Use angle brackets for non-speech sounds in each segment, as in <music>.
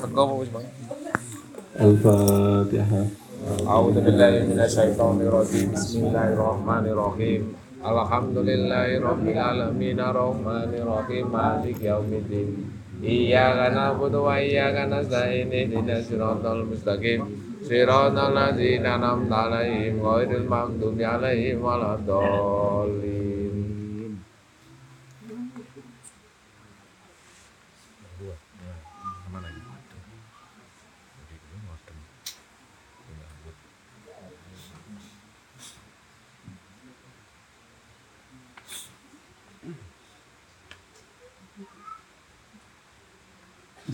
teko apa wis Bang? Al-Fatihah. A'udzu billahi minasyaitonir rajim. Bismillahirrahmanirrahim. Alhamdulillahi rabbil alamin arrahmanir rahim maliki yaumiddin. Iyyaka na'budu wa iyyaka nasta'in ihdinas siratal mustaqim. Siratal ladzina an'amta 'alaihim ghairil maghdubi 'alaihim waladdallin.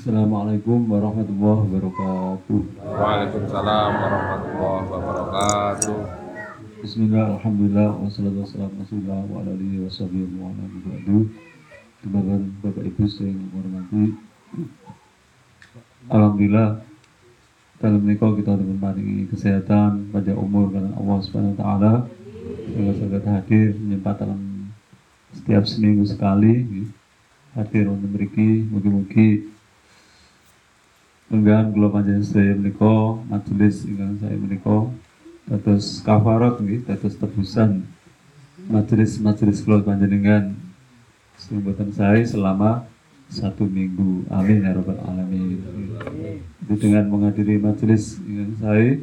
Assalamualaikum warahmatullahi wabarakatuh. Waalaikumsalam warahmatullahi wabarakatuh. Bismillah, Alhamdulillah, wassalatu wassalamu rasulullah wa ala alihi wa sahbihi wa ala alihi wa Teman-teman Bapak Ibu yang Alhamdulillah dalam kita menikmati kesehatan pada umur karena Allah Subhanahu wa taala sangat hadir setiap seminggu sekali hadir untuk memiliki mugi-mugi Enggan kula panjenengan saya menika majelis ingkang saya menika dados kafarat nggih dados tebusan majelis-majelis kula panjenengan sing boten sae selama satu minggu. Amin ya rabbal alamin. Itu dengan menghadiri majelis ingkang sae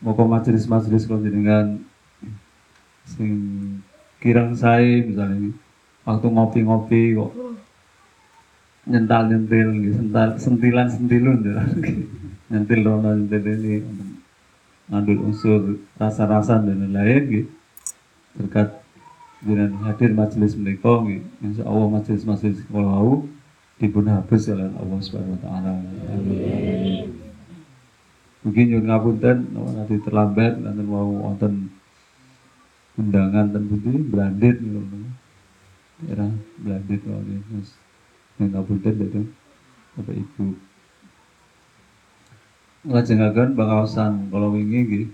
moko majelis-majelis kula panjenengan sing kirang sae misalnya waktu ngopi-ngopi kok nyental nyentil gitu, sental, sentilan sentilun ya. <laughs> nyentil rono nyentil ini ngandul unsur rasa-rasa dan lain-lain gitu berkat dengan hadir majelis mereka gitu. insya Allah majelis-majelis kalau dipun habis oleh Allah Subhanahu Wa Taala. Mungkin nyuwun ngapunten nanti terlambat nanti mau wonten undangan dan budi berandit gitu. Era berandit kalau Ngapunten itu Bapak Ibu nglajengaken pangaosan kalau wingi nggih.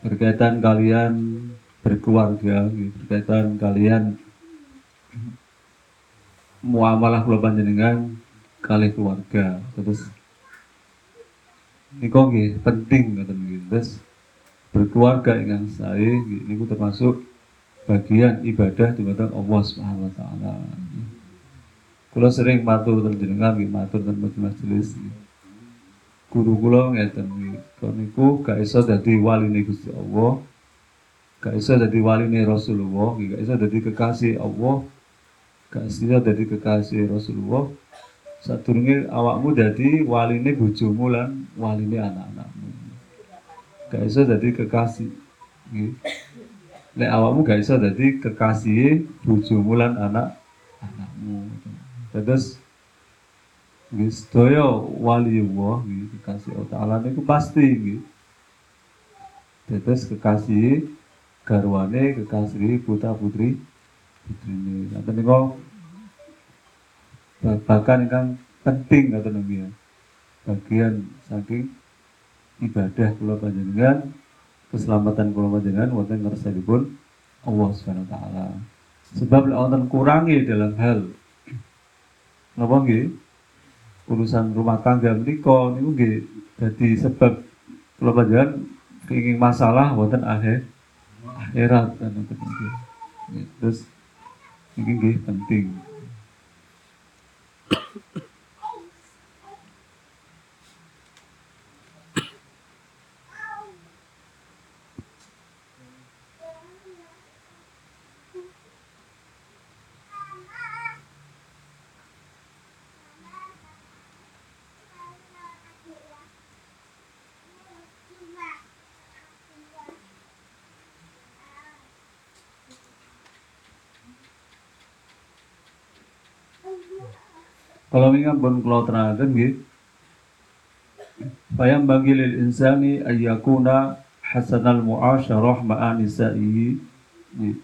Berkaitan kalian berkeluarga berkaitan kalian muamalah kula panjenengan kali keluarga. Terus niku nggih penting ngoten nggih. Terus berkeluarga ingkang sae niku termasuk bagian ibadah di mata Allah Subhanahu wa taala. Kula sering matur teng jenengan nggih matur teng majelis. Guru kula ngeten niku gak iso dadi waline Gusti Allah. Gak iso dadi waline Rasulullah, gak iso dadi kekasih Allah. Gak iso dadi kekasih Rasulullah. Sadurunge awakmu dadi waline bojomu lan waline anak-anakmu. Gak iso dadi kekasih. Nek awakmu gak iso dadi kekasih bojomu lan anak anakmu. Terus nggih sedaya wali Allah kekasih Allah Taala niku pasti nggih. Terus kekasih garwane kekasih putra putri putrine. Nanti niku bahkan ingkang penting kata Nabi bagian saking ibadah kula panjenengan keselamatan kula panjenengan wonten ngersanipun Allah Subhanahu wa taala. Sebab lek wonten kurangi dalam hal napa nggih? Urusan rumah tangga menika niku nggih dadi sebab kula panjenengan kenging masalah wonten akhir akhirat nggih. Terus ini nggih penting. Kalau ingat pun kalau terangaken nggih. Bayam bagi lil insani ayyakuna hasanal muasyarah ma'a nisa'ihi. Nggih.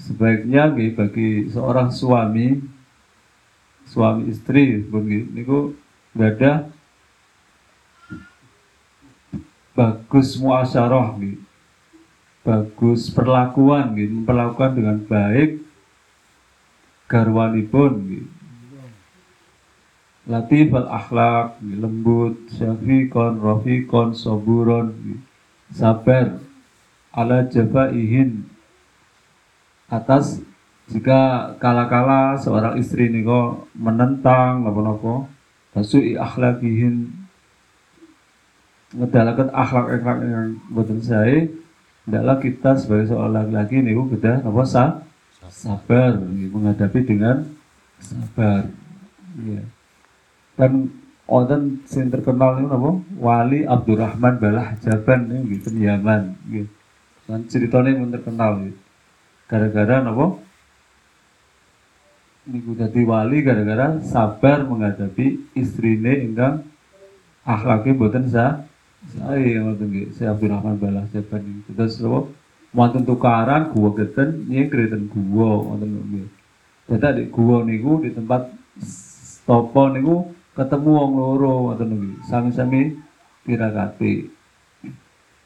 Sebaiknya nggih bagi seorang suami suami istri pun nggih niku ada bagus muasyarah nggih. Bagus perlakuan nggih, memperlakukan dengan baik garwanipun nggih latif al akhlak lembut syafiqon rafiqon saburon sabar ala jafaihin. Atas jika kala-kala seorang istri niko menentang napa-napa tasui akhlakihin ngedalakan akhlak-akhlak yang boten saya hendaklah kita sebagai seorang laki-laki niku kita apa sah sabar menghadapi dengan sabar. Ya. Dan wonten sing terkenal niku napa? Wali Abdurrahman Balah Jaban niku ten Yaman nggih. Kan ceritanya pun terkenal nggih. Gara-gara napa? Niku dadi wali gara-gara sabar menghadapi istrine ingkang boten sah saya ngoten nggih si Abdurrahman Balah Jaban niku. Terus napa? Wonten tukaran gua geten nyengkre ten gua wonten nggih. Dadak di gua niku di tempat stopo niku ketemu wong loro ngoten niku. Sami-sami tirakati.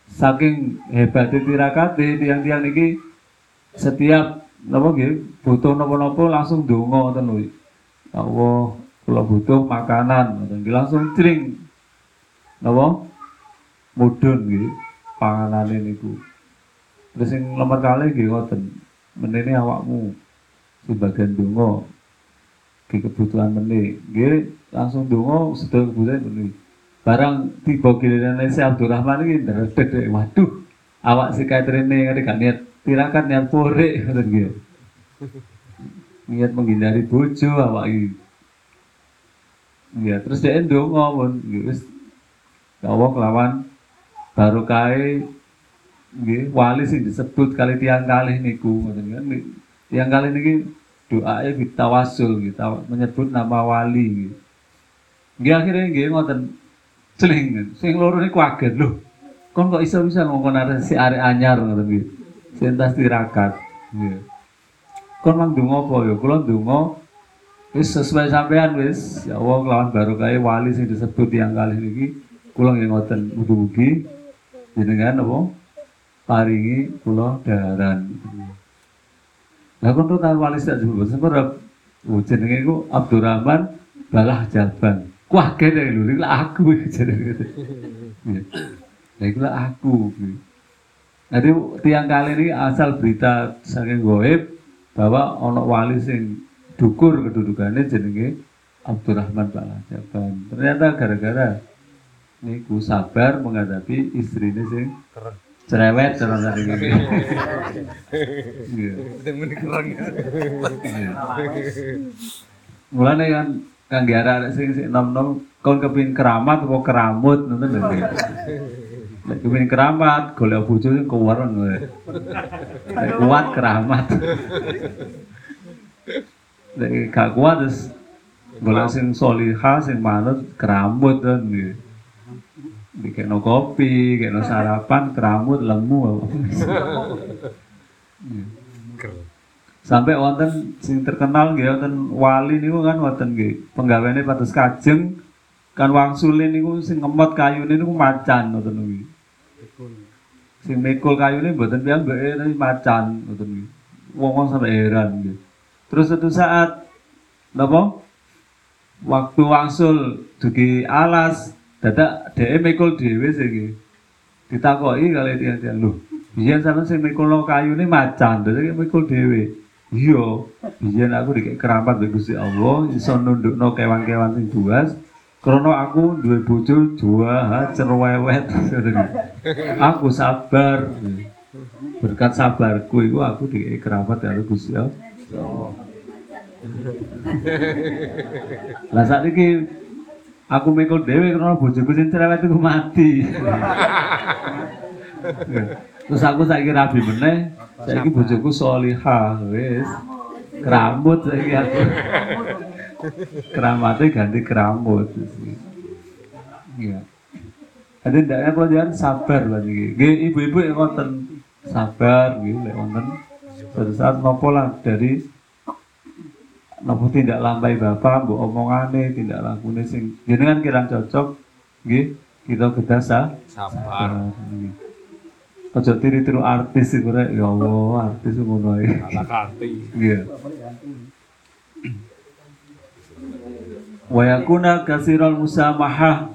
Saking hebatnya tirakati tiang-tiang niki setiap napa nggih butuh napa-napa langsung donga ngoten lho. Ya Allah, kula butuh makanan nggih langsung cring. Napa? Mudhun nggih panganane niku. Terus sing kali nggih ngoten. Menene awakmu sebagian donga ke kebutuhan meni nggih langsung donga sedaya kebutuhan meni barang tiba giliran si Abdurrahman iki ndredeg waduh awak si Katrine ngene gak? Niat tirakat niat pore ngoten nggih. Niat menghindari bojo awak iki. Ya terus dia ndonga pun wis Allah kelawan barokai nggih wali sing disebut kali tiang kali niku ngoten kan tiang kali niki doanya bitawasul gitu menyebut nama wali gitu. Akhirnya nggih ngoten celing sing loro niku kaget lho. Kon kok iso bisa ngomong arek si anyar ngoten nggih. Sentas tirakat. Nggih. Kon mang donga apa ya? Kula donga wis sesuai sampean wis. Ya Allah kelawan barokah wali sing disebut yang kali niki kula nggih ngoten mugi-mugi jenengan apa paringi kula daharan. Lah kon tuh tahu wali sak jebul oh, jenenge iku Abdurrahman Balah Jaban. Wah kene lho iki lah aku jenenge. Lah iku lah aku. Jadi tiang kali ini asal berita saking goib bahwa ono wali sing dukur kedudukannya jenenge Abdurrahman Balah Jaban. Ternyata gara-gara niku sabar menghadapi istrinya sing cerewet cara tadi gitu. Mulane kan kangge arek sing sing nom-nom kon kepin keramat apa keramut ngoten lho. Nek kepin keramat golek bojo sing kuweren kowe. Nek kuat keramat. Nek gak kuat terus golek sing solihah sing manut keramut kan gitu no kopi, no sarapan, keramut, lemu. Sampai wonten sing terkenal nggih wonten wali niku kan wonten nggih penggaweane pados kajeng kan wangsulin niku sing ngemot kayune niku macan wonten niku. Sing mikul kayune mboten piyambake tapi macan wonten niku. Wong-wong sampai heran nggih. Terus suatu saat napa? Waktu wangsul dugi alas Dadak dhek mikul dhewe sing ditakoki kali tiang-tiang lho. Biyen sampean sing mikul kayune macan, dadi mikul dhewe. Iya, biyen aku dikek keramat mbek Gusti Allah iso nundukno kewan-kewan sing buas. Krana aku duwe bojo jahat cerewet. <laughs> aku sabar. Berkat sabarku iku aku dikek keramat karo Gusti Allah. Lah saiki aku mikul dewe karena bojoku sing cerewet iku mati. Terus aku saiki rabi meneh, saiki bojoku solihah wis. Keramut saiki aku. Keramatnya ganti keramut. Iya. Jadi ndaknya kalau jangan sabar. Nggih ibu-ibu yang ngoten sabar nggih lek wonten suatu saat nopo lah dari nopo tidak lambai bapak bu omongane tidak lakune sing jenengan kira cocok nggih kita kedah sa Sabar. Ojo tiru-tiru artis iku rek ya Allah artis ngono ae Ala kati. Iya. wa yakuna kasirul musamahah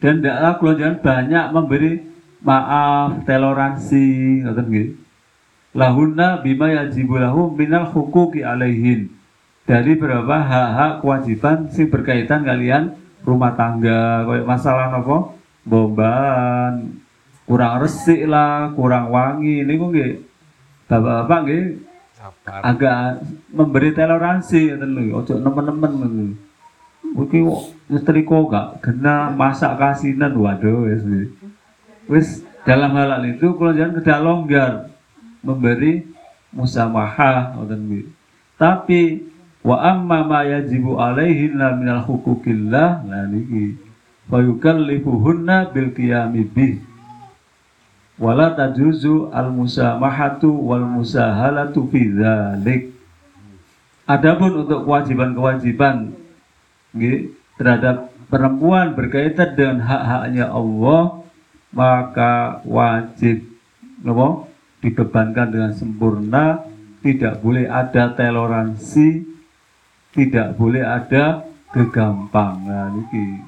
dan tidaklah kula banyak memberi maaf toleransi ngoten nggih lahunna bima yajibu lahum minal hukuki alaihin. Dari beberapa hak-hak kewajiban sing berkaitan kalian? Rumah tangga kayak masalah apa? Bomban kurang resik lah kurang wangi. Ini kok nggih? Bapak-bapak nggih? Sabar. agak memberi toleransi ngoten lho. Ojo nemen-nemen ngoten Iki kok gak kena masak kasinan. Waduh wis wis. Dalam hal itu kalau jangan kedah longgar memberi musamahah. Tapi wa amma ma yajibu alaihinna minal hukukillah nah niki fa yukallifuhunna bil qiyami bih. Wala tajuzu al musamahatu wal musahalatu fi dzalik Adapun untuk kewajiban-kewajiban nggih, terhadap perempuan berkaitan dengan hak-haknya Allah maka wajib apa, dibebankan dengan sempurna tidak boleh ada toleransi tidak boleh ada kegampangan niki.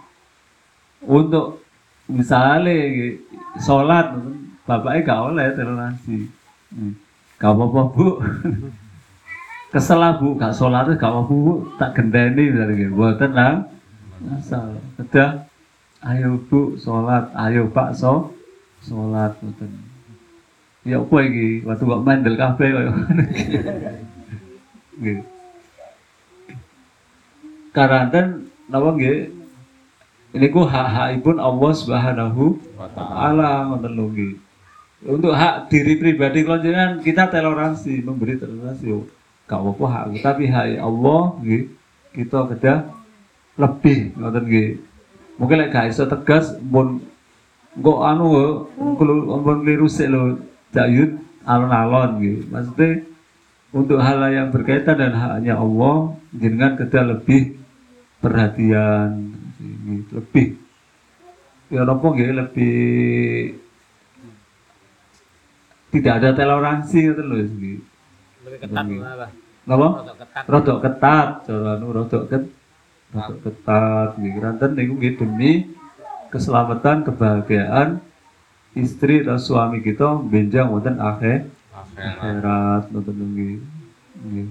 Untuk misalnya sholat bapaknya gak oleh toleransi. Hmm. gak apa-apa bu. <laughs> Kesel lah, bu. Gak sholat gak apa-apa bu. Tak gendeni misalnya gitu buat tenang asal. Udah ayo bu sholat. Ayo pak so sholat boten ya apa iki? Waktu kok mandel kafe kaya ngono iki. nggih. Karanten nggih? Ini ku hak-hakipun Allah Subhanahu Wa ta'ala. untuk hak diri pribadi kalau jangan kita toleransi memberi toleransi. Gak apa-apa hak tapi hak Allah nggih kita kedah lebih ngoten nggih. Mungkin lek gak tegas mun kok anu kalau keliru sik lho jayut alon-alon nggih maksudnya untuk hal yang berkaitan dan haknya Allah jenengan kedah lebih perhatian lebih. Ya nopo nggih? Lebih tidak ada toleransi lho nggih lebih ketat Lebih. lah Pak. napa Rodok ketat. Rodok ketat anu rodok ket rodok ketat ranten niku nggih demi keselamatan kebahagiaan istri dan suami kita benjang wonten akhir Akhirat. nonton nggih nggih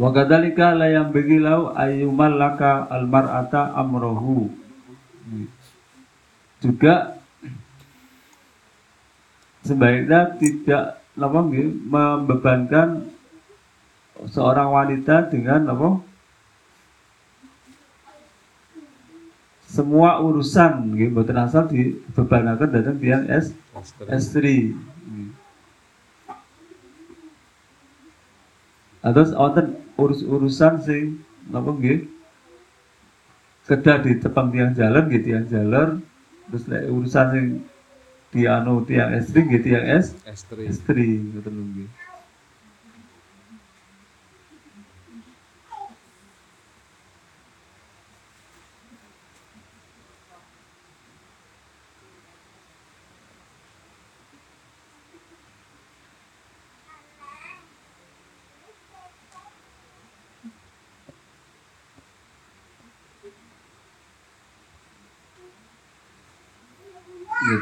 Wa kadzalika la begilau ayyumallaka almar'ata amrohu. Juga sebaiknya tidak apa membebankan seorang wanita dengan apa semua urusan nggih mboten asal dibebanaken datang tiang es Istri. istri. Atau wonten urus-urusan sing napa nggih? Kedah ditepang tiang jalan gitu tiang jalan terus lek urusan sing dianu tiang istri gitu tiang es ngoten lho nggih.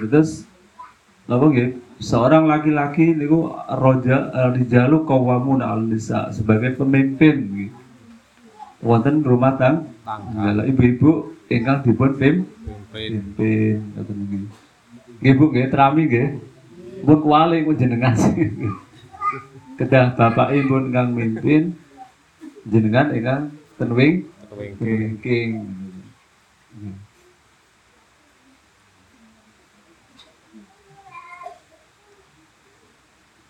Terus apa nggih? Seorang laki-laki niku roja eh, dijaluk kawamun al nisa sebagai pemimpin nggih. Wonten rumah tang Tangga. ibu-ibu ingkang dipun pim Pimpin. ngoten nggih. Nggih Bu nggih trami nggih. Pun kuali pun jenengan sih. Kedah bapak ibu ingkang mimpin jenengan ingkang tenwing Wingking. King.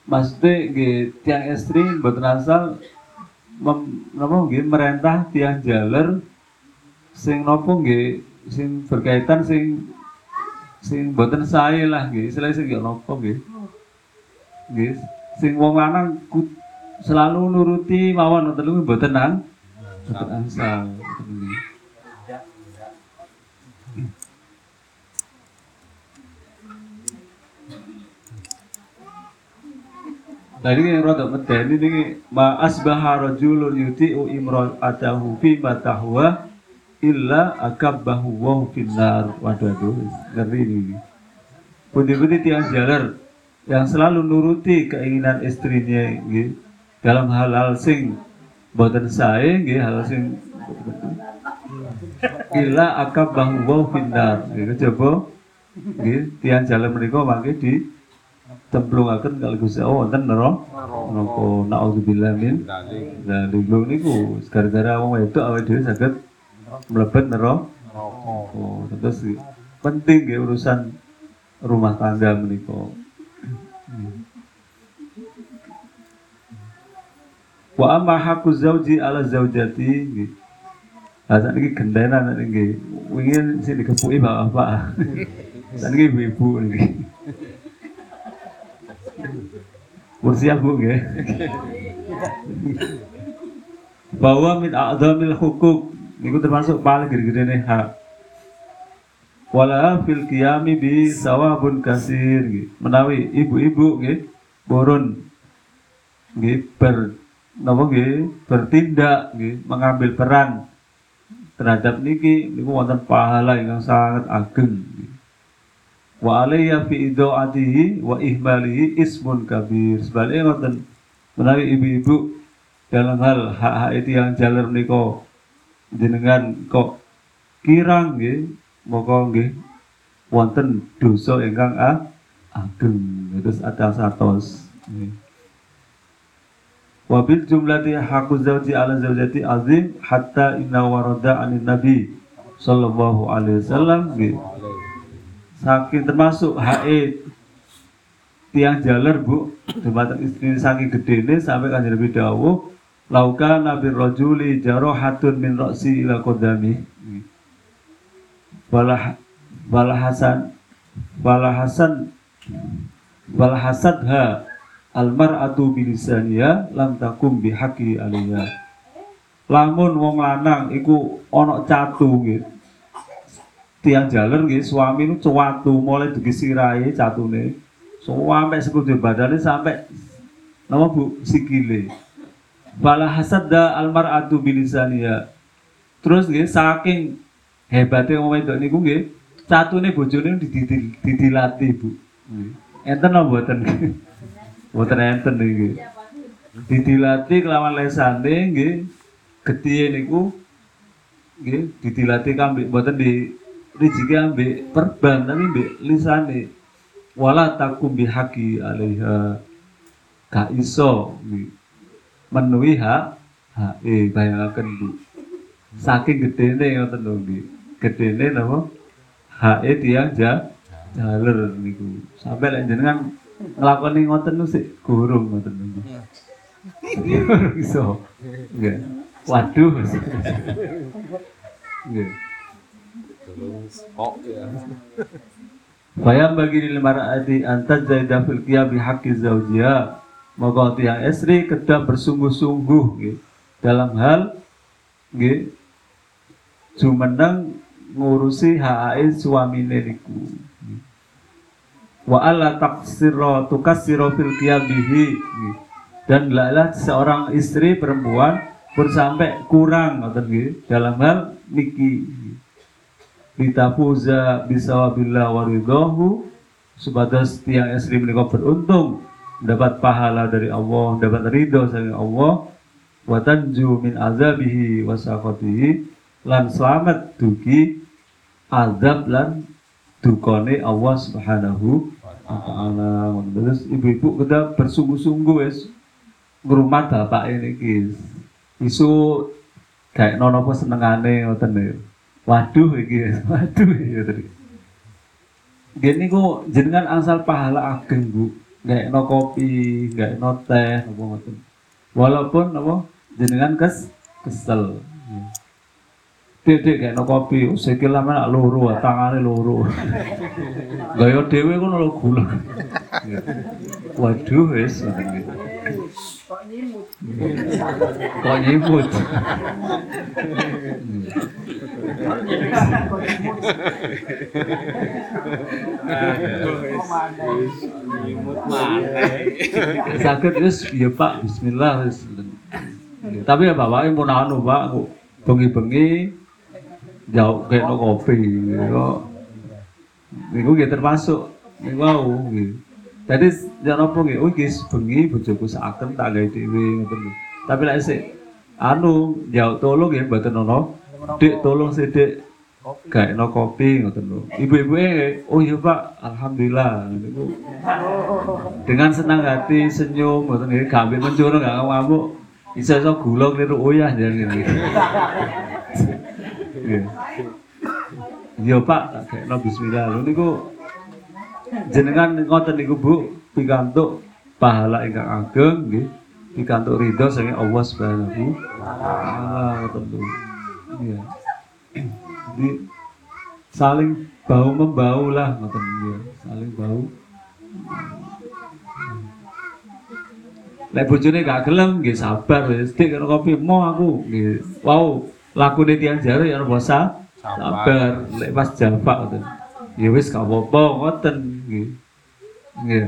Maksudnya nggih tiang istri mboten asal mem, nggih merentah tiang jaler sing napa nggih sing berkaitan sing sing mboten sae lah nggih istilah sing nggih napa nggih. Nggih sing wong lanang selalu nuruti mawon ngoten lho mboten nang? Mboten angsal Nah ini yang rada medeni ini ma asbaha rajulun yuti'u imra'atahu fi matahwa illa akabbahu wa finnar. Waduh aduh ngeri ini. Pundi-pundi tiang jalar yang selalu nuruti keinginan istrinya gitu, dalam hal-hal sing boten sae nggih hal sing illa akabbahu wa finnar. Gitu coba nggih tiang jalar menika mangke di templungaken kalau Gusti Allah wonten neraka naudzubillah min Daling. Nah, niku gara-gara wong wedok awake dhewe saged mlebet neraka. Oh, terus penting ya urusan rumah tangga menika. Wa amma haqqu zauji ala zaujati nggih. Lah sakniki gendenan niki. Wingi sing dikepuki bapak. <laughs> Sakniki ibu-ibu Kursi Bu nggih. Bahwa min a'dhamil hukuk niku termasuk paling gede-gedene hak. Wala fil qiyami bi sawabun kasir. Menawi ibu-ibu nggih burun nggih ber napa nggih bertindak nggih mengambil peran terhadap niki niku wonten pahala ingkang sangat ageng. nggih. Wa alayya fi idaatihi wa ihmalihi ismun kabir. Sebaliknya ngoten menawi ibu-ibu dalam hal hak-hak itu yang jalan menika jenengan kok kirang nggih moko nggih wonten dosa ingkang a- ageng terus ada satos. Wabil jumlati haqqu zawji ala zawjati azim hatta inna warada anin nabi sallallahu alaihi wasallam nggih. Saking termasuk haid tiang jaler bu. Dumateng istri saking gedene sampai kanjeng Nabi dawuh lauka nabi rajuli jarohatun min roksi ila kodami. Wala wala hasan wala hasan wala hasadha almar'atu bilisaniya lam takum bihaqi alaiha lamun wong lanang iku ana catu gitu tiang jaler nggih suami nu cuwatu mulai dugi sirahe catune sampai sekujur badane sampai nama Bu? Sikile. Bala hasadda almar'atu bilisaniya terus nggih saking hebatnya wong wedok niku nggih catune bojone didil- didilati Bu. Enten apa mboten mboten <laughs> enten nggih. Didilati kelawan lesane nggih getihe niku nggih didilati kambik mboten di riziki ambek perban tapi ambek lisane. Wala takum bihaqi alaiha. Gak iso menuhi hak hak eh bayangaken Bu. Saking gedene ngoten lho nggih gedene napa? Hak e tiyang ja jaler niku. Sampai lek jenengan nglakoni ngoten niku sik gurung ngoten niku Gurung <laughs> iso. Nggih. Waduh. <laughs> Nggih kok ya. Bayam bagi lil mar'ati anta zaida fil qiyam bihaqqi zawjiha. Maka tiang istri kedah bersungguh-sungguh nggih, dalam hal nggih jumeneng ngurusi hak suamine niku. nggih. Wa alla taqsira tukassira fil qiyam bihi. Dan hendaklah seorang istri perempuan pun sampai kurang nggih dalam hal niki. Litafuza bisawabillah waridahu supados tiang istri menika beruntung mendapat pahala dari Allah, mendapat ridho dari Allah wa tanju min azabihi wa saqatihi lan selamat dugi azab lan dukane Allah Subhanahu wa taala. Terus ibu-ibu kita bersungguh-sungguh wis ngrumat bapak ini kis. Isu kayak nono apa senengane ngoten. Waduh iki, waduh ya tadi. Gini ku jenengan asal pahala ageng bu, nggak no kopi, nggak no teh, apa ngoten. Walaupun apa jenengan kes kesel. Dek kayak no kopi, sikil lama nak loro, tangane loro. Gaya dewe ku lho gula. Waduh wis ngoten iki. Kok nyimut. Sakit wis. Ya Pak. Bismillah tapi ya bapak pun anu Pak bengi-bengi jauh kayak no kopi gitu niku nggih termasuk. Nggih. Jadi jangan apa nggih, oh guys, bengi bojoku saken tak ngoten lho. Tapi lek sik anu jauh tolong ya mboten ono. Dik tolong sithik gawe no kopi ngoten lho. Ibu-ibu oh iya Pak, alhamdulillah. Niku dengan senang hati senyum ngoten nggih gambil mencuru gak ngamuk iso iso gula kliru uyah jan ngene Iya. Pak, tak kekno bismillah. Lho niku jenengan ngoten niku Bu pikantuk pahala ingkang ageng nggih. Pikantuk ridho saking Allah Subhanahu wa taala Iya. Jadi saling bau membau lah ngoten ya, saling bau. Lek bojone gak gelem nggih sabar wis dik karo kopi mau aku nggih. Wow, lakune tiyang jare ya sa? Sabar. Lek pas jafak ngoten. Ya wis gak apa-apa ngoten nggih. Nggih.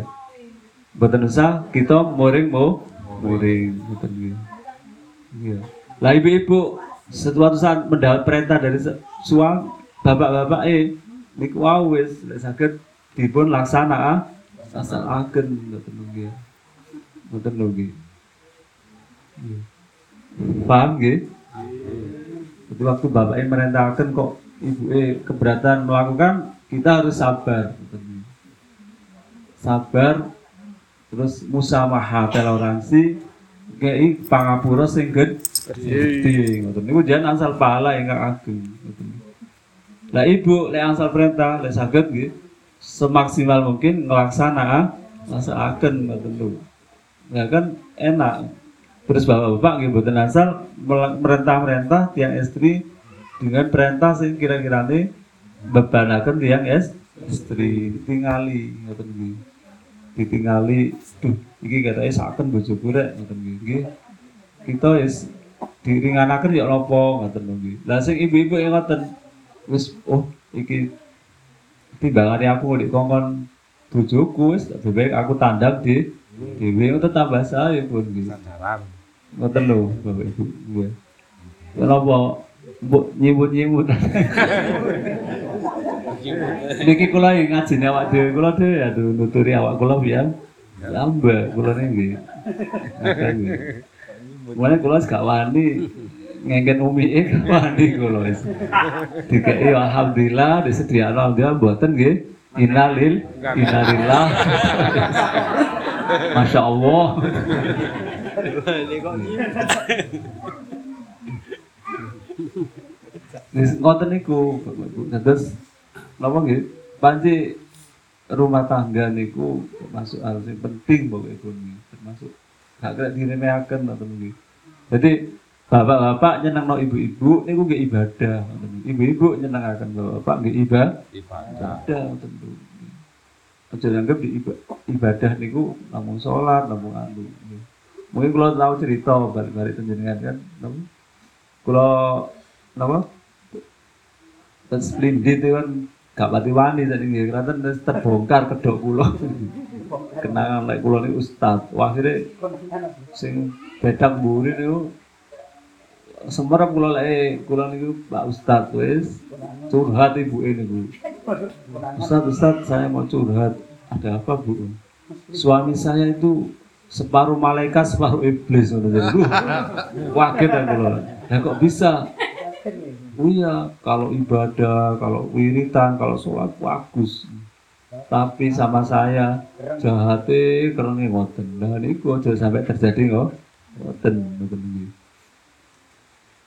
Mboten usah kita muring mau muring ngoten nggih. Iya. Lah ibu-ibu sesuatu saat mendapat perintah dari suami bapak-bapak eh niku wau wis lek saged dipun laksana asalaken ngoten nggih. Ngoten nggih. Paham nggih? Jadi waktu bapaknya merintahkan kok ibu eh keberatan melakukan kita harus sabar. Sabar terus musamaha toleransi kei pangapura sing gedhe ngoten. Niku jan asal pahala ingkang ageng ngoten. Lah ibu lek asal perintah lek saged nggih semaksimal mungkin ngelaksana nglaksanakaken ngoten lho. Nah kan enak. Terus bapak-bapak nggih mboten asal merintah-merintah tiang istri dengan perintah sing kira-kirane bebanaken tiang es istri. Tingali ngoten nggih. Ditingali duh iki katanya saken bojoku rek ngoten nggih kita wis diringanaken ya napa ngoten nggih. Lah sing ibu-ibu yang ngoten wis oh iki timbangane aku di kongkon bojoku wis lebih baik aku tandang di dhewe ngoten tambah saya pun nggih. Sandaran. ngoten lho Bapak Ibu nggih. Kenapa mbok nyimut-nyimut. <laughs> Niki kula ngajine awak dhewe kula dhewe aduh nuturi awak kula pian. Lambek kula niki. Mulane kula gak wani ngengken umike gak wani kula wis. Alhamdulillah disediakno alhamdulillah mboten nggih. Innalil innalillah. <laughs> Masya Allah. Ngoten niku. Dados napa nggih? Panci rumah tangga niku termasuk hal yang penting Ibu nggih. Termasuk gak kena diremehaken nggih. Jadi bapak-bapak nyenengno ibu-ibu niku nggih ibadah. Ibu-ibu nyenengaken bapak nggih ibadah. ibadah. Lho. Aja dianggap di iba- ibadah niku namung sholat, namung anu. Mungkin kalau tahu cerita balik-balik jenengan kan? Kalau napa? Dan splendid itu kan gak pati wani tadi karena wis terbongkar kedok kula. Kenangan lek niku ustaz. Wah akhirnya sing bedang mburi niku semerap kula lek kula niku Pak Ustaz wis curhat ibu niku. Ustaz Ustaz saya mau curhat. Ada apa Bu? Suami saya itu separuh malaikat separuh iblis ngono Kaget kula. Lah kok bisa? Iya, kalau ibadah, kalau wiritan, kalau sholat bagus. Tapi sama saya jahate karena ngoten. Nah niku aja sampai terjadi kok. Ngoten, ngoten.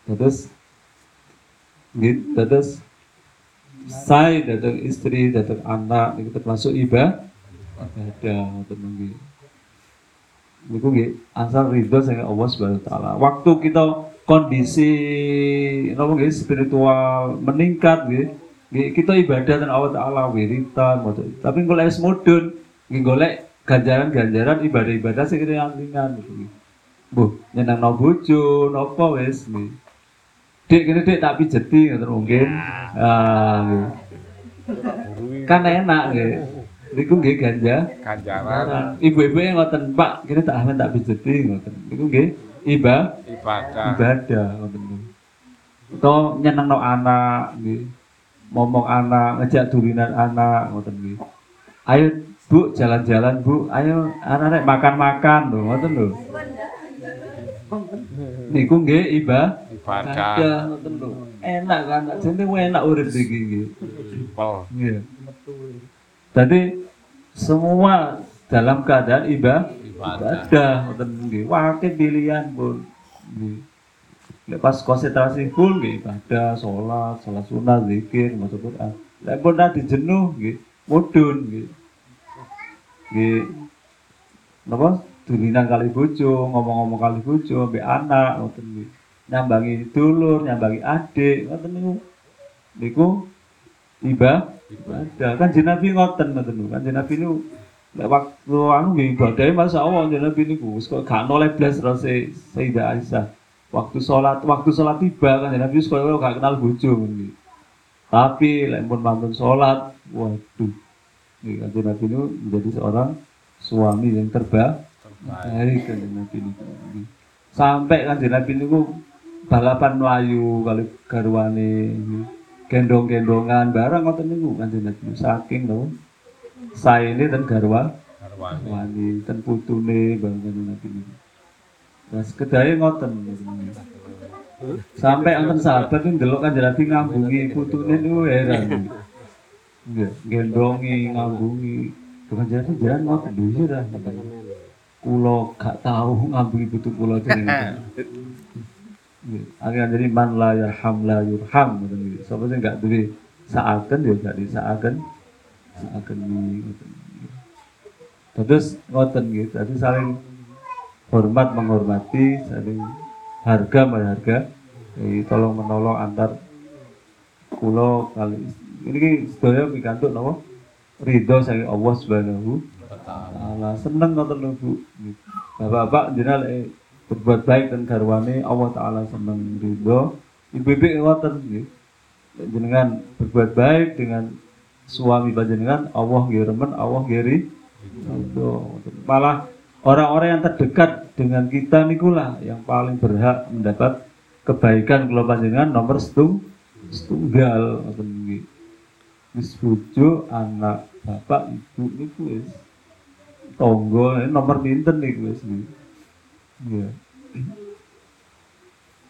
Terus nggih, terus saya datang istri, datang anak, niku termasuk ibadah, ibadah ngoten nggih. Niku nggih asal ridho sange Allah Subhanahu wa. Waktu kita kondisi napa nggih spiritual meningkat nggih, nggih kita ibadah dan Allah taala wiritan. Tapi kalau mudun nggih golek ganjaran-ganjaran ibadah-ibadah sing ringan-ringan gitu nggih. Bu, nyenengno bojo napa wis nggih. Dik kene dik tak pijeti ngoten mungkin. Ah nggih. Kan enak nggih. Niku nggih ganja. ganjaran Ibu-ibu yang ngoten, Pak, kene tak amen tak pijeti ngoten. Niku nggih iba ibadah ibadah ngoten. Utawa nyenengno anak nggih. Momong anak, ngejak durinan anak ngoten nggih. Ayo Bu, jalan-jalan Bu. Ayo anak-anak makan-makan lho, ngoten lho. Niku nggih iba ibadah ibadah ngoten lho. Enak kan, jane enak urip iki nggih. simpel Iya. Jadi semua dalam keadaan ibadah ibadah ibadah ngoten nggih. Wakil pilihan pun nggih. Lek pas konsentrasi full nggih ibadah, sholat, sholat sunat, zikir, maca Quran. Lek pun nanti jenuh nggih, mudun nggih. Nggih. Napa? Dulinan kali bojo, ngomong-ngomong kali bojo, ambek anak ngoten nggih. Nyambangi dulur, nyambangi adik, ngoten niku. Niku ibadah kan jeneng Nabi ngoten ngoten niku. Kan jeneng Nabi niku lek waktu anu nggih ibadahe masyaallah jeneng Nabi niku wis kok gak noleh blas rose Sayyidah Aisyah. Waktu sholat, waktu sholat tiba kan Nabi wis koyo gak kenal bojo nggih. Tapi lek pun mantun sholat, waduh. Nggih kan jeneng Nabi niku menjadi seorang suami yang terbaik terbaik baik kan Nabi niku. Sampai kan Nabi niku balapan melayu kali garwane gendong-gendongan barang ngoten niku kan Nabi saking lho. Saene ten garwa garwane wani ten putune kanjeng Nabi niku. Terus kedahe ngoten Sampai wonten sahabat yang delok kanjeng Nabi ngambungi putune niku heran. Gendongi, ngambungi. Bukan jadi jalan ngoten iya dah. Kulo gak tahu ngambungi putu kulo jenenge. Nggih, Akhirnya jadi man la yarham la yurham. Sapa sing gak duwe saaken ya gak disaaken ngoten. Terus ngoten nggih, dadi saling hormat menghormati, saling harga berharga. Jadi tolong menolong antar kulo kali ini ki sedaya pikantuk napa? Ridho saking Allah Subhanahu Ta'ala. Seneng ngoten lho Bu. Bapak-bapak jenengan lek berbuat baik dan garwane Allah Ta'ala seneng ridho. Ibu-ibu ngoten nggih. Jenengan berbuat baik dengan suami panjenengan Allah nggih remen, Allah nggih. Malah orang-orang yang terdekat dengan kita nikulah yang paling berhak mendapat kebaikan kalau panjenengan nomor setung setunggal ngoten nggih. Wis anak, bapak, ibu niku wis tonggo nomor pinten niku wis nggih.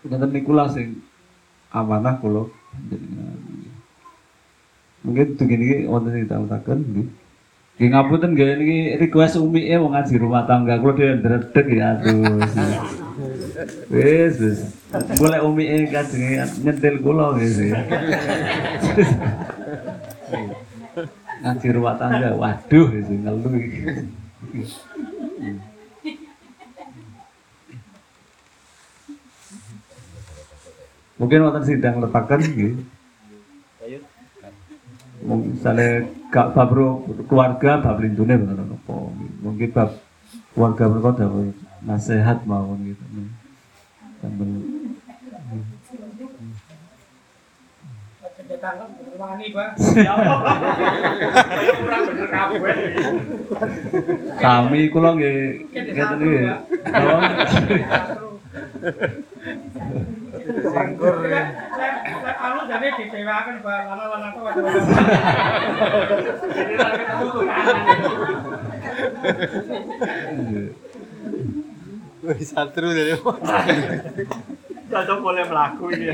Ngoten nikulah sing amanah kula panjenengan. Mungkin begini iki wonten sing tautaken nggih. Nggih ngapunten nggih niki request e wong ngaji rumah tangga kula dhewe ndredeg ya wis. Boleh umi e kajenge nyentil kula nggih. Ngaji rumah tangga, waduh wis ngelu iki. Mungkin wonten sidang lepakan nggih. Misalnya gak bab ro- keluarga bab lindune bener apa? Mungkin bab keluarga mereka dapat nasihat mawon gitu. Tambah kami kula nggih ngeten iki. Singkur Anu jadi disewakan buat lana-lana tuh ada Wis satru dari Cocok boleh melaku ini.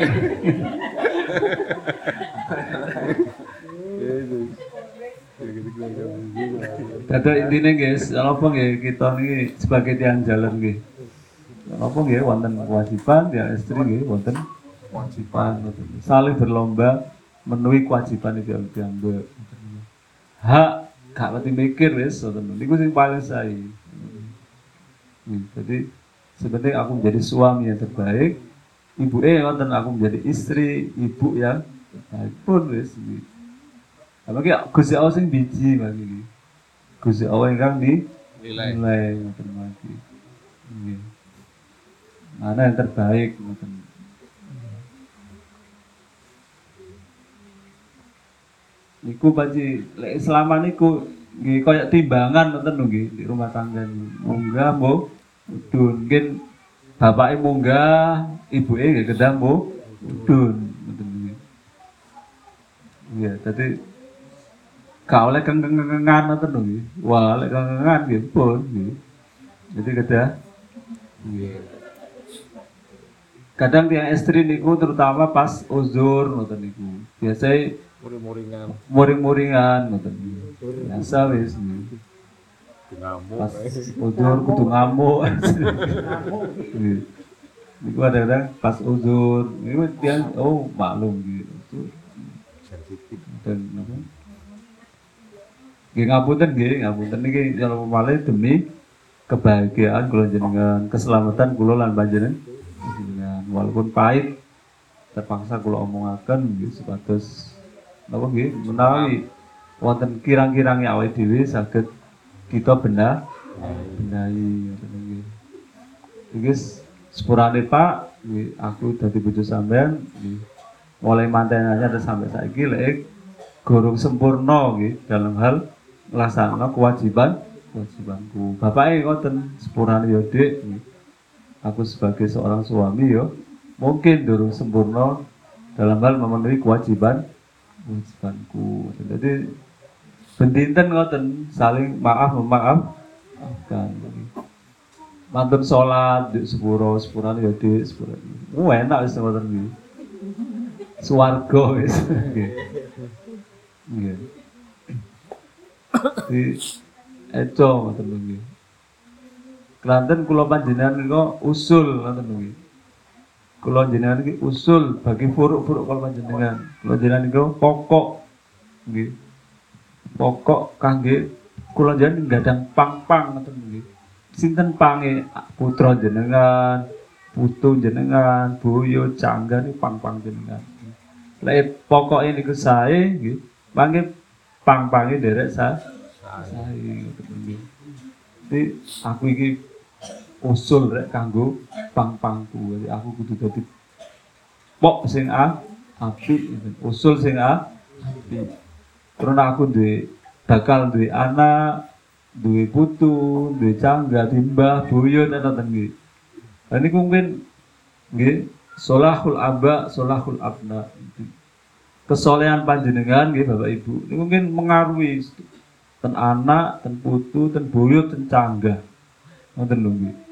Dadak intine guys, apa nggih kita niki sebagai tiang jalan nggih. Apa nggih wonten kewajiban ya istri nggih wonten kewajiban saling berlomba memenuhi kewajiban itu yang diambil. Hak gak mesti mikir wis ngoten. Niku sing paling sae. Hmm, Jadi sebenarnya aku menjadi suami yang terbaik, ibu eh wonten aku menjadi istri, ibu yang terbaik pun wis. Apalagi Gusti Allah sing biji bagi iki. Gusti Allah ingkang di nilai nilai ngoten mati. Nggih mana yang terbaik Niku Iku lek selama niku nggih koyak timbangan nonton lho di rumah tangga munggah bu. Udun. Mungkin ibu munggah ibu nggih kedang bu. Udun nonton nggih. Iya, tadi kau lek kengkengan nonton lho nggih. Wah, lek kengkengan nggih pun nggih. Jadi kedah nggih. Kadang tiang istri niku terutama pas uzur ngoten niku. Biasanya Muring-muringan. muring-muringan ngoten. Biasa wis. Ngamuk. pas uzur kudu ngamuk. <laughs> Niku kadang-kadang pas uzur, niku tiang oh maklum gitu. Sensitif. Dan apa? Nggih ngapunten nggih, ngapunten niki kalau malih demi kebahagiaan kula jenengan, keselamatan kula lan panjenengan jenengan. Walaupun pahit terpaksa kula omongaken nggih supados napa nggih menawi wonten kirang-kirang awake dhewe saged kita benar benahi ngoten nggih. Iki sepurane Pak, nggih, aku dadi bojo sampean nggih. Mulai mantenannya dan sampai saiki lek gurung sempurna nggih dalam hal melaksanakan kewajiban kewajibanku. Bapaknya ngoten sepurane ya Dik. nggih. Aku sebagai seorang suami yo mungkin durung sempurna dalam hal memenuhi kewajiban kewajibanku. Jadi bendinten ngoten saling maaf memaaf maafkan. Mantun sholat di sepuro sepurane ya di sepuro. Oh enak wis ngoten iki. Swarga wis. Nggih. Nggih. Di ngoten nggih. Kelanten kula panjenengan niku usul ngoten nggih. Kula jenengan iki usul bagi furuk-furuk kula panjenengan. Kula jenengan niku pokok nggih. Pokok kangge kula jenengan gadang pang-pang ngoten nggih. Sinten pange putra jenengan, putu jenengan, boyo cangga niku pang-pang jenengan. Lek pokoke niku sae nggih, mangke pang-pange derek sa sae ngoten nggih. Jadi aku iki usul rek kanggo pang-pangku. Jadi aku kudu dadi pok sing a ngoten. usul sing a apik. Karena aku duwe bakal duwe anak, duwe putu, duwe cangga, timbah, buyut ngoten nggih. Lah niku mungkin nggih solahul aba, solahul abna. Kesolehan panjenengan nggih Bapak Ibu. Niku mungkin mengaruhi ten anak, ten putu, ten buyut, ten cangga. Ngoten lho nggih.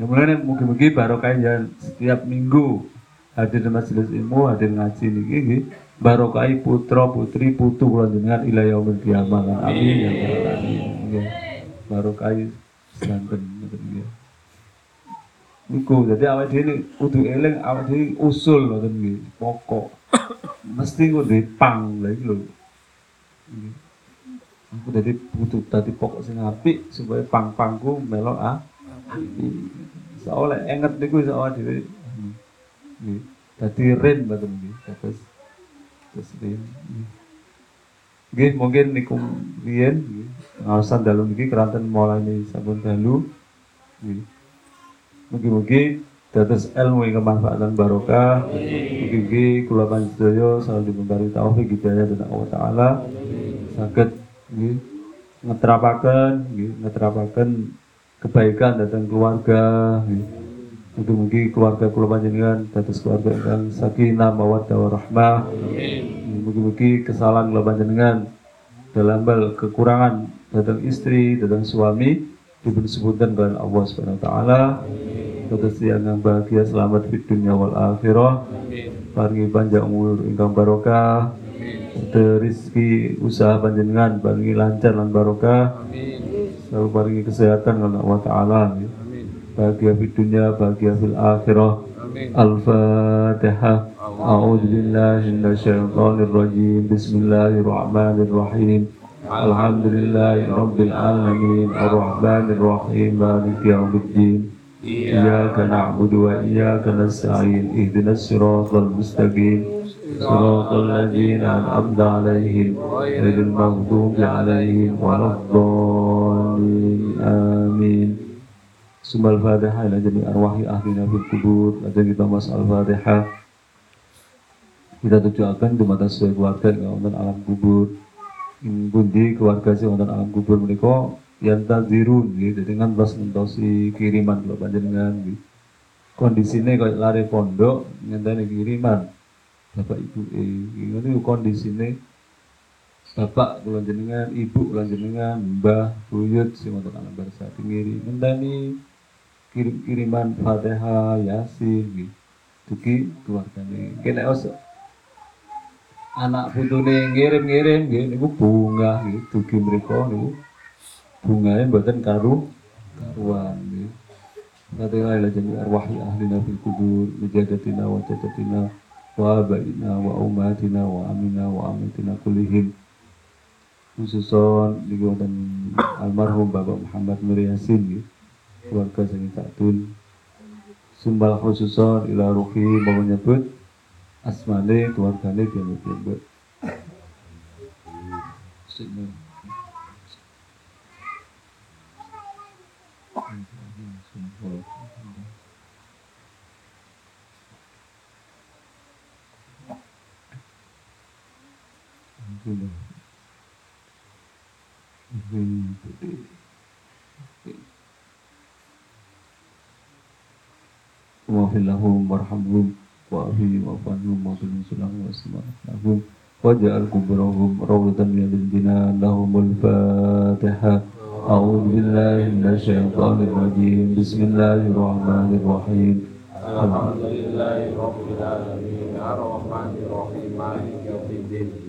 Ya mulane mugi-mugi barokah ya setiap minggu hadir di majelis ilmu, hadir ngaji niki nggih. Barokah putra putri putu kula jenengan ila yaumil kiamah. kan. Amin ya rabbal alamin. Nggih. Barokah sedanten ngoten nggih. Niku jadi awake dhewe ini kudu eling awake dhewe usul ngoten nggih, pokok. Mesti kudu pang lha iki lho. Aku jadi butuh tadi pokok sing apik supaya pang-pangku melok ah. Soale enget niku iso awake dhewe. Nggih. Dadi rin mboten nggih. Terus terus rin. nggih. Mungkin niku riyen nggih. Ngaosan dalu niki keranten mulai sampun dalu. Nggih. Mugi-mugi dados ilmu yang kemanfaatan barokah. Mugi-mugi kula panjenengan selalu diberi taufik hidayah dari Allah taala. Saged nggih ngetrapaken nggih ngetrapaken kebaikan datang keluarga nggih. Mugi-mugi keluarga kula panjenengan dados keluarga ingkang sakinah mawaddah warahmah. Mugi-mugi kesalahan kula panjenengan dalam hal kekurangan datang istri, datang suami diberi sebutan kepada Allah Subhanahu wa taala. Dados yang bahagia selamat di dunia wal akhirah. Paringi panjang umur ingkang barokah. Ada rizki usaha panjenengan paringi lancar lan barokah Selalu paringi kesehatan kepada Allah taala. Bahagia di dunia, bahagia fil akhirah. Al-Fatihah. أعوذ بالله من الشيطان الرجيم بسم الله الرحمن الرحيم الحمد لله رب العالمين الرحمن الرحيم مالك يوم الدين إياك نعبد وإياك نستعين اهدنا الصراط المستقيم صراط الذين أنعمت عليهم غير المغضوب عليهم ولا الضالين Amin. Sumbal Fadhaha ila jami arwahi ahli nabi kubur. Ada kita mas al Fadhaha. Kita tujuakan dumata sesuai keluarga yang wonten alam kubur. Bundi keluarga sing wonten alam kubur mereka yang tak gitu. Jadi kan pas mentosi kiriman Bapak dengan gitu. Kondisine kaya lari pondok ngenteni kiriman. Bapak Ibu eh ini kondisinya bapak kula jenengan ibu kula jenengan mbah buyut sing wonten alam barzah ngiri ngenteni kirim-kiriman Fatihah Yasin nggih. Dugi keluargane. Kene os anak putune ngirim-ngirim nggih niku bunga nggih dugi mriku niku bunganya mboten karu karuan nggih. Fatihah ila jami arwahi ahlina fil kubur wijadatina wa jadatina wa abaina wa umatina wa amina wa amatina kullihim khususon juga dan almarhum Bapak Muhammad Nur Yasin ya. keluarga Sangita Tun, sumbal khususon ila ruhi mau nyebut asmane keluargane dia nyebut Thank you. لهم وارحمهم وأهلهم وأفعلهم واغفر لهم واسمع لهم واجعل قبورهم روضة من الجنان لهم الفاتحة أعوذ بالله من الشيطان الرجيم بسم الله الرحمن الرحيم الحمد لله رب العالمين الرحمن الرحيم مالك يوم الدين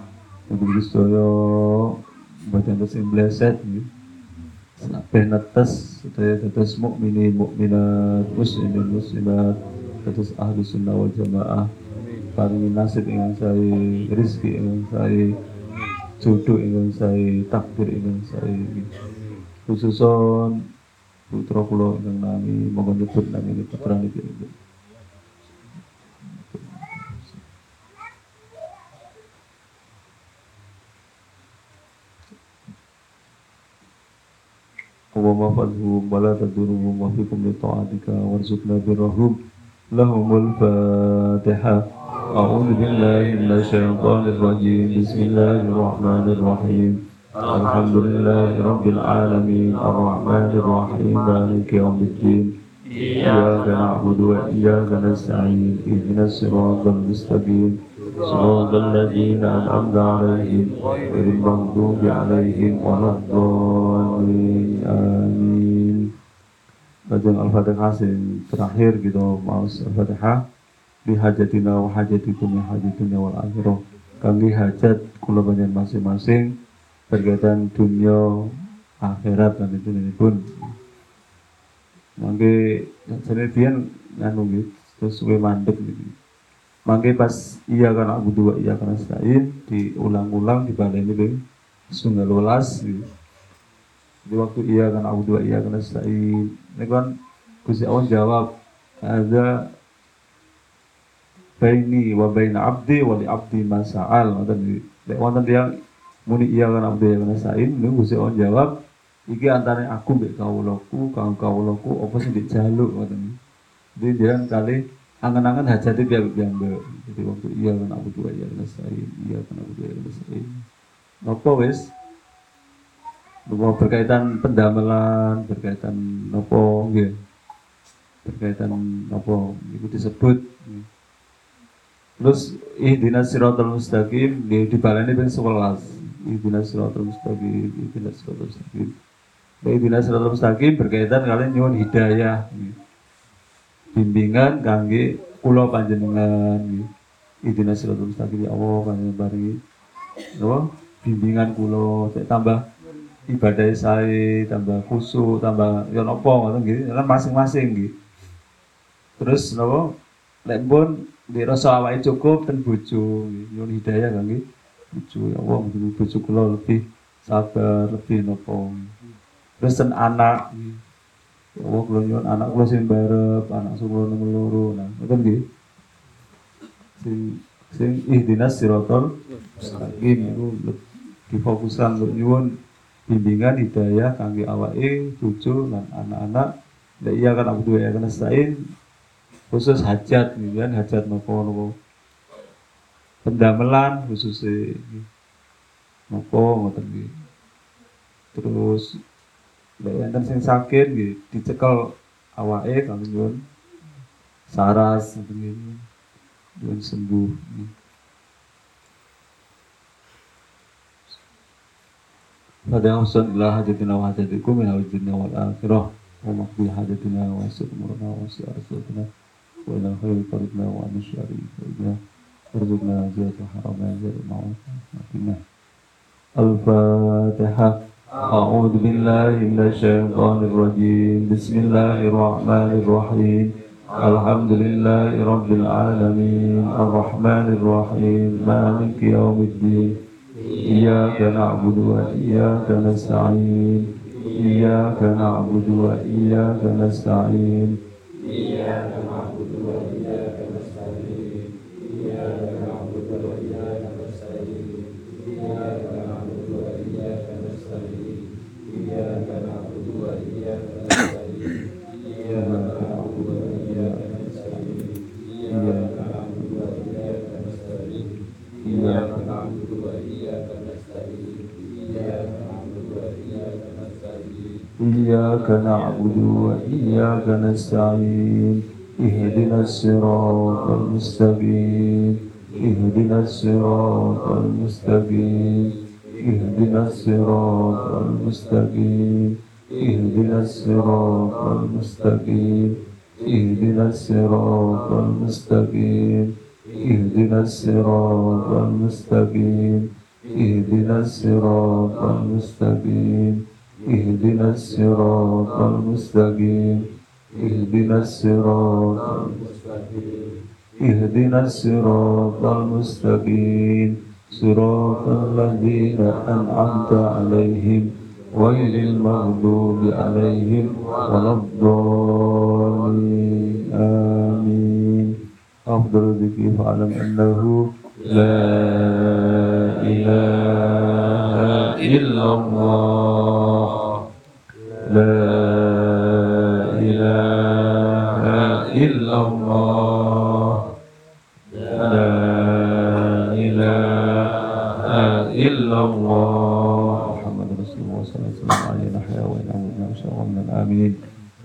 Sedaya Baca terus yang bleset Sampai netes Sedaya tetes mukminin mukminat Muslimin muslimat Tetes ahli sunnah wal jamaah Paringi nasib ingin saya Rizki ingin saya jodoh ingin saya takdir ingin saya khususon putra kula ingkang nami monggo nyebut nami putra niki اللهم فضلهم ولا تدرهم وفيكم لطاعتك وارزقنا برهم. لهم الفاتحة. أعوذ بالله من الشيطان الرجيم. بسم الله الرحمن الرحيم. الحمد لله رب العالمين. الرحمن الرحيم. مالك يوم الدين. إياك نعبد وإياك نستعين. اهدنا الصراط المستقيم. صراط الذين أنعمت عليهم غير المغضوب عليهم ولا الضالين. Amin Bacaan Al-Fatihah terakhir gitu Maus Al-Fatihah Bihajatina wa hajatikum ya hajatina wal akhirah Kami hajat kulabanyan masing-masing Berkaitan dunia akhirat dan itu ini pun Mangke jadi dia nganu gitu terus gue mandek gitu. Mangke pas iya karena aku dua iya karena selain diulang-ulang di balai ini Sungai ulas gitu di waktu iya kan aku dua iya kan stain ini kan Gusti Allah jawab ada baini wa baina abdi wa li abdi masa'al nek wonten tiyang muni iya kan abdi ya kan sain niku Gusti Allah jawab iki antara aku mbek kawulaku kang kawulaku apa sing dijaluk ngoten jadi jangan kali angan-angan itu biar biar jadi waktu iya kan aku dua iya kan sain iya kan aku dua iya kan sain nopo wis nopo berkaitan pendamelan berkaitan nopo nggih berkaitan nopo itu disebut Terus ihdinas siratal mustaqim di di balane ping 11. Ihdinas siratal mustaqim, ihdinas siratal mustaqim. Ihdinas siratal mustaqim berkaitan kalian nyuwun hidayah. Bimbingan kangge kula panjenengan. Ihdinas siratal mustaqim ya Allah panjenengan paringi. Napa? Bimbingan cek tambah ibadah saya tambah khusyuk tambah ya napa ngoten nggih. Kan masing-masing nggih. Terus napa lek pun di rasa awake cukup ten bojo nyuwun hidayah kangge bojo ya Allah mugi bojo kula lebih sabar lebih nopo. Terus ten anak ya Allah kula nyuwun anak kula sing barep anak kula nomor loro nah ngoten nggih. Sing sing ihdinas siratal mustaqim iku difokuskan untuk nyuwun bimbingan hidayah kangge awake bojo lan anak-anak. Lah iya kan aku ya kan stain khusus hajat gitu hajat nopo nopo. Pendamelan khususnya nopo ngoten gitu terus lek enten sing sakit gitu dicekel awake nyuwun saras ngoten gitu sembuh gitu. ربنا وصل إلى حاجتنا وحاجتكم من أول الدنيا والآخرة ومقضي حاجتنا ويسر أمورنا ويسر أسرتنا وإلى خير طريقنا وعن الشر فرجنا ارزقنا زيادة الحرام زيادة المعروف وقنا الفاتحة أعوذ بالله من الشيطان الرجيم بسم الله الرحمن الرحيم الحمد لله رب العالمين الرحمن الرحيم مالك يوم الدين إياك نعبد وإياك نستعين. إياك نعبد وإياك نستعين. إياك نعبد وإياك نستعين إياك نعبد وإياك نستعين إياك نعبد وإياك نستعين إياك نعبد وإياك نستعين اهدنا الصراط المستقيم اهدنا الصراط المستقيم اهدنا الصراط المستقيم اهدنا الصراط المستقيم اهدنا الصراط المستقيم اهدنا الصراط المستقيم اهدنا الصراط المستقيم. اهدنا الصراط المستقيم. اهدنا الصراط المستقيم. اهدنا الصراط المستقيم. صراط الذين أنعمت عليهم غير المغضوب عليهم ولا الضالين. آمين. أفضل الذكر فاعلم أنه لا إله إلا الله. لا إله إلا الله. لا إله إلا الله. محمد رسول الله صلى الله عليه وسلم. نحيا وإن أمرنا إن شاء الله من الآمين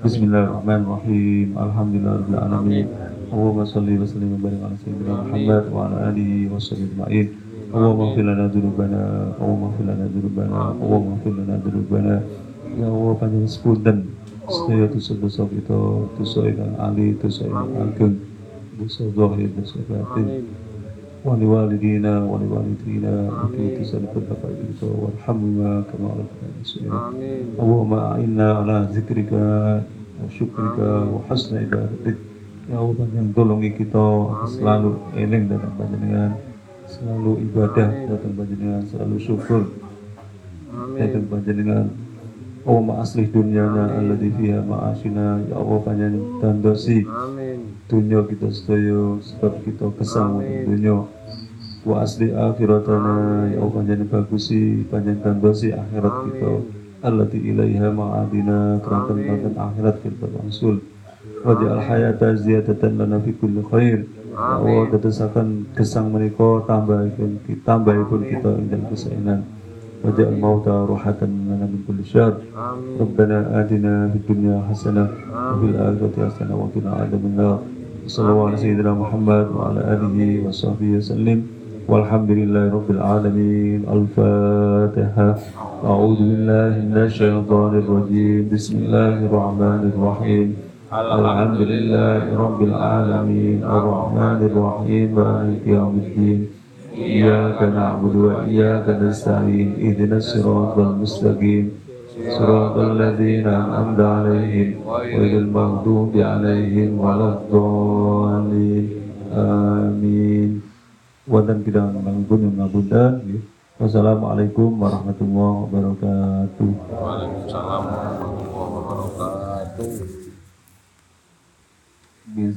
بسم الله الرحمن الرحيم. الحمد لله رب العالمين. اللهم صل وسلم وبارك على سيدنا محمد وعلى آله وصحبه أجمعين. اللهم اغفر لنا ذنوبنا اللهم اغفر لنا ذنوبنا اللهم اغفر لنا ذنوبنا ya Allah panjenengan sepunten sedaya dosa-dosa kita dosa ingkang ali dosa ingkang ageng dosa zahir dosa batin wali walidina wali walidina uti tisanipun bapak ibu kita warhamna kama rabbuka sahira Allahumma a'inna ala zikrika wa syukrika wa husna ibadatik ya Allah panjenengan tolongi kita selalu eling datang panjenengan selalu ibadah datang panjenengan selalu syukur. Datang panjenengan Allahumma aslih dunyana alladhi fiha ma'ashina Ya Allah panjenengan tandosi dunia kita sedaya sebab kita kesang dunia. Wa asli akhiratana. Ya Allah panjenengan bagusi panjenengan tandosi akhirat kita. Allati ilaiha ma'adina. Keranten akhirat kita wangsul Waj'al hayata ziyadatan lana fi kulli khair. Allah tetesakan gesang menika tambahipun tambahipun kita ingkang kesaenan. Waj'al mauta rohatan lana min kulli syarr. Rabbana atina fid dunya hasanah wa fil akhirati hasanah wa qina adzabannar. Sallallahu ala sayyidina Muhammad wa ala alihi wa sahbihi wasallim. Walhamdulillahi rabbil alamin. Al-Fatihah. A'udzu billahi minasy syaithanir rajim. Bismillahirrahmanirrahim. الحمد لله رب العالمين الرحمن الرحيم مالك يوم الدين إياك نعبد وإياك نستعين اهدنا الصراط المستقيم صراط الذين أنعمت عليهم غير المغضوب عليهم ولا الضالين Amin. Wonten bidang mangkun ngapunten nggih. Wassalamualaikum warahmatullahi wabarakatuh. Waalaikumsalam warahmatullahi wabarakatuh. Biasa